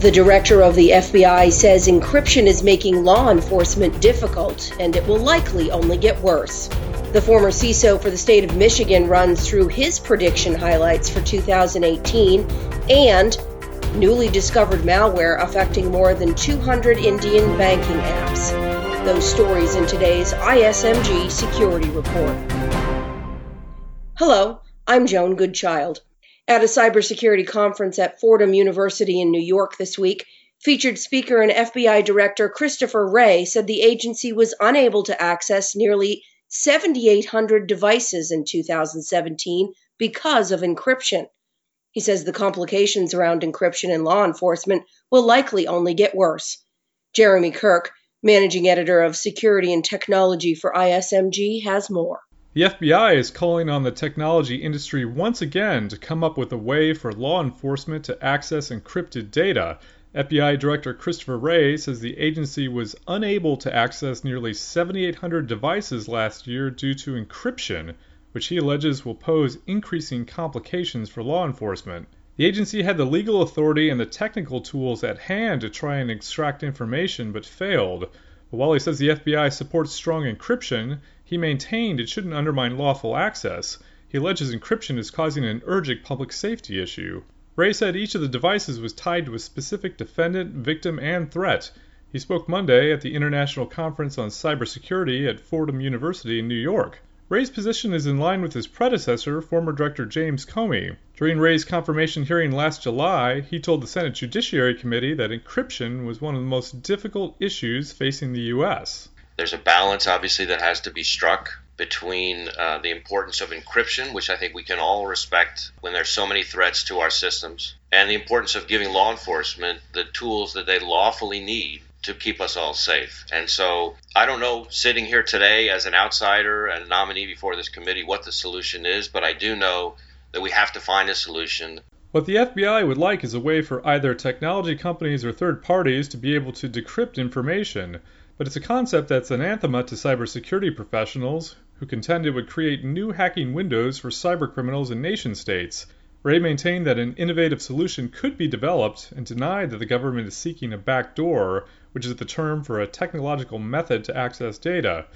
The director of the FBI says encryption is making law enforcement difficult, and it will likely only get worse. The former CISO for the state of Michigan runs through his prediction highlights for 2018 and newly discovered malware affecting more than 200 Indian banking apps. Those stories in today's ISMG Security Report. Hello, I'm Joan Goodchild. At a cybersecurity conference at Fordham University in New York this week, featured speaker and FBI Director Christopher Wray said the agency was unable to access nearly 7,800 devices in 2017 because of encryption. He says the complications around encryption in law enforcement will likely only get worse. Jeremy Kirk, managing editor of Security and Technology for ISMG, has more. The FBI is calling on the technology industry once again to come up with a way for law enforcement to access encrypted data. FBI Director Christopher Wray says the agency was unable to access nearly 7,800 devices last year due to encryption, which he alleges will pose increasing complications for law enforcement. The agency had the legal authority and the technical tools at hand to try and extract information, but failed. But while he says the FBI supports strong encryption, he maintained it shouldn't undermine lawful access. He alleges encryption is causing an urgent public safety issue. Wray said each of the devices was tied to a specific defendant, victim, and threat. He spoke Monday at the International Conference on Cybersecurity at Fordham University in New York. Wray's position is in line with his predecessor, former Director James Comey. During Wray's confirmation hearing last July, he told the Senate Judiciary Committee that encryption was one of the most difficult issues facing the U.S. There's a balance, obviously, that has to be struck between uh, the importance of encryption, which I think we can all respect when there's so many threats to our systems, and the importance of giving law enforcement the tools that they lawfully need to keep us all safe. And so I don't know, sitting here today as an outsider and a nominee before this committee, what the solution is, but I do know that we have to find a solution. What the FBI would like is a way for either technology companies or third parties to be able to decrypt information but it's a concept that's anathema to cybersecurity professionals who contend it would create new hacking windows for cybercriminals and nation states. Wray maintained that an innovative solution could be developed and denied that the government is seeking a backdoor, which is the term for a technological method to access data.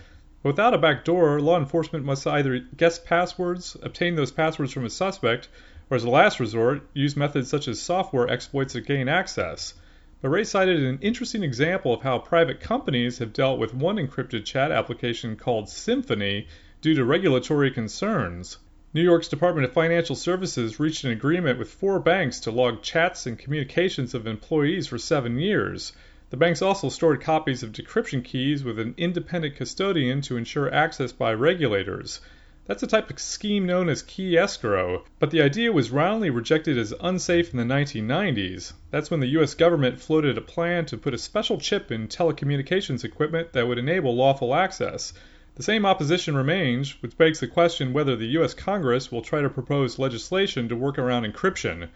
Without a backdoor, law enforcement must either guess passwords, obtain those passwords from a suspect, or as a last resort, use methods such as software exploits to gain access. But Wray cited an interesting example of how private companies have dealt with one encrypted chat application called Symphony due to regulatory concerns. New York's Department of Financial Services reached an agreement with four banks to log chats and communications of employees for seven years. The banks also stored copies of decryption keys with an independent custodian to ensure access by regulators. That's a type of scheme known as key escrow, but the idea was roundly rejected as unsafe in the 1990s. That's when the US government floated a plan to put a special chip in telecommunications equipment that would enable lawful access. The same opposition remains, which begs the question whether the US Congress will try to propose legislation to work around encryption.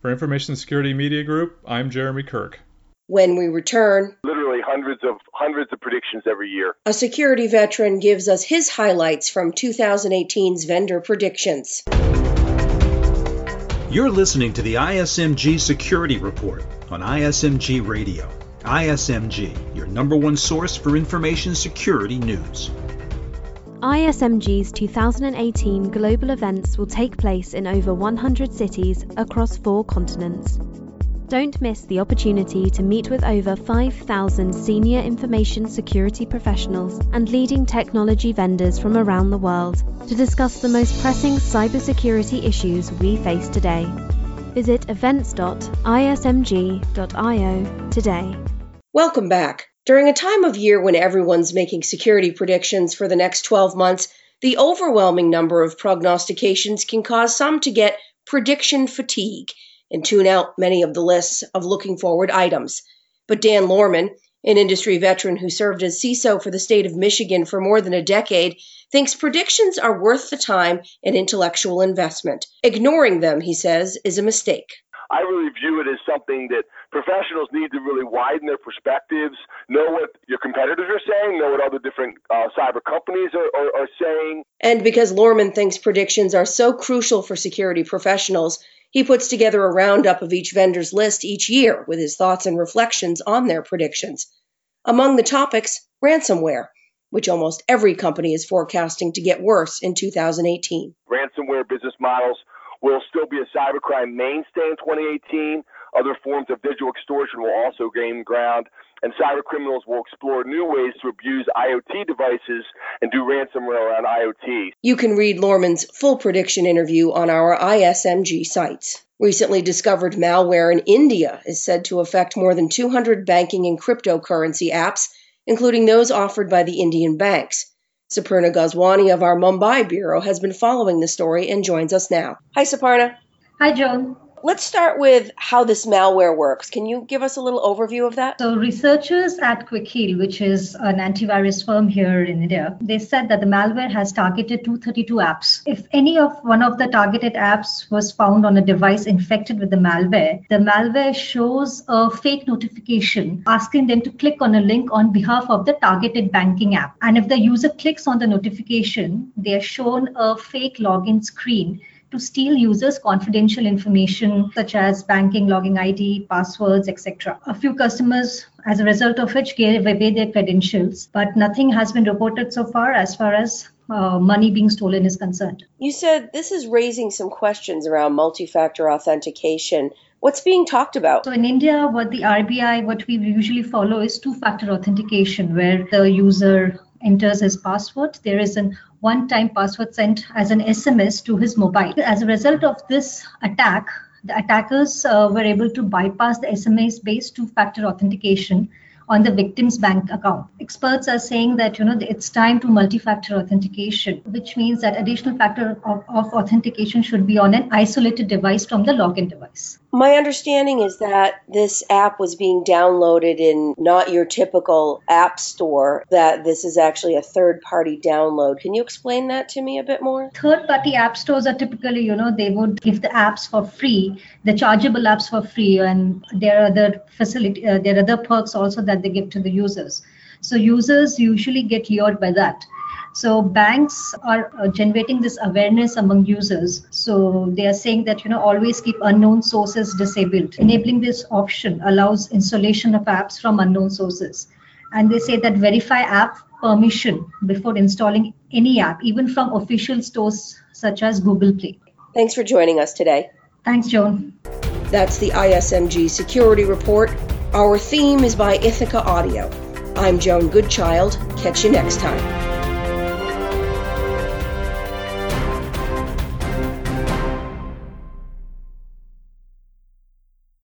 For Information Security Media Group, I'm Jeremy Kirk. When we return, hundreds of hundreds of predictions every year. A security veteran gives us his highlights from 2018's vendor predictions. You're listening to the ISMG Security Report on ISMG Radio. ISMG, your number one source for information security news. ISMG's 2018 global events will take place in over 100 cities across four continents. Don't miss the opportunity to meet with over 5,000 senior information security professionals and leading technology vendors from around the world to discuss the most pressing cybersecurity issues we face today. Visit events.ismg.io today. Welcome back. During a time of year when everyone's making security predictions for the next 12 months, the overwhelming number of prognostications can cause some to get prediction fatigue and tune out many of the lists of looking forward items. But Dan Lohrmann, an industry veteran who served as CISO for the state of Michigan for more than a decade, thinks predictions are worth the time and intellectual investment. Ignoring them, he says, is a mistake. I really view it as something that professionals need to really widen their perspectives, know what your competitors are saying, know what other different uh, cyber companies are, are, are saying. And because Lohrmann thinks predictions are so crucial for security professionals, He puts together a roundup of each vendor's list each year with his thoughts and reflections on their predictions. Among the topics, ransomware, which almost every company is forecasting to get worse in 2018. Ransomware business models will still be a cybercrime mainstay in 2018. Other forms of digital extortion will also gain ground, and cyber criminals will explore new ways to abuse IoT devices and do ransomware around IoT. You can read Lohrmann's full prediction interview on our ISMG sites. Recently discovered malware in India is said to affect more than 200 banking and cryptocurrency apps, including those offered by the Indian banks. Suparna Goswami of our Mumbai bureau has been following the story and joins us now. Hi, Suparna. Hi, Joan let's start with how this malware works. Can you give us a little overview of that? So, researchers at QuickHeal, which is an antivirus firm here in India, they said that the malware has targeted 232 apps. If any of one of the targeted apps was found on a device infected with the malware, the malware shows a fake notification asking them to click on a link on behalf of the targeted banking app. And if the user clicks on the notification, they are shown a fake login screen to steal users' confidential information such as banking, login ID, passwords, etc. A few customers, as a result of which, gave away their credentials, but nothing has been reported so far as far as uh, money being stolen is concerned. You said this is raising some questions around multi factor authentication. What's being talked about? So, in India, what the RBI, what we usually follow is two factor authentication, where the user enters his password. There is an one time password sent as an SMS to his mobile. As a result of this attack, the attackers uh, were able to bypass the SMS based two factor authentication on the victim's bank account. Experts are saying that you know it's time to multi-factor authentication, which means that additional factor of, of authentication should be on an isolated device from the login device. My understanding is that this app was being downloaded in not your typical app store, that this is actually a third party download. Can you explain that to me a bit more? Third party app stores are typically, you know, they would give the apps for free, the chargeable apps for free, and there are other facility, uh, there are other perks also that they give to the users. So users usually get lured by that. So banks are uh, generating this awareness among users. So they are saying that you know always keep unknown sources disabled. Enabling this option allows installation of apps from unknown sources. And they say that verify app permission before installing any app, even from official stores such as Google Play. Thanks for joining us today. Thanks, Joan. That's the ISMG Security Report. Our theme is by Ithaca Audio. I'm Joan Goodchild. Catch you next time.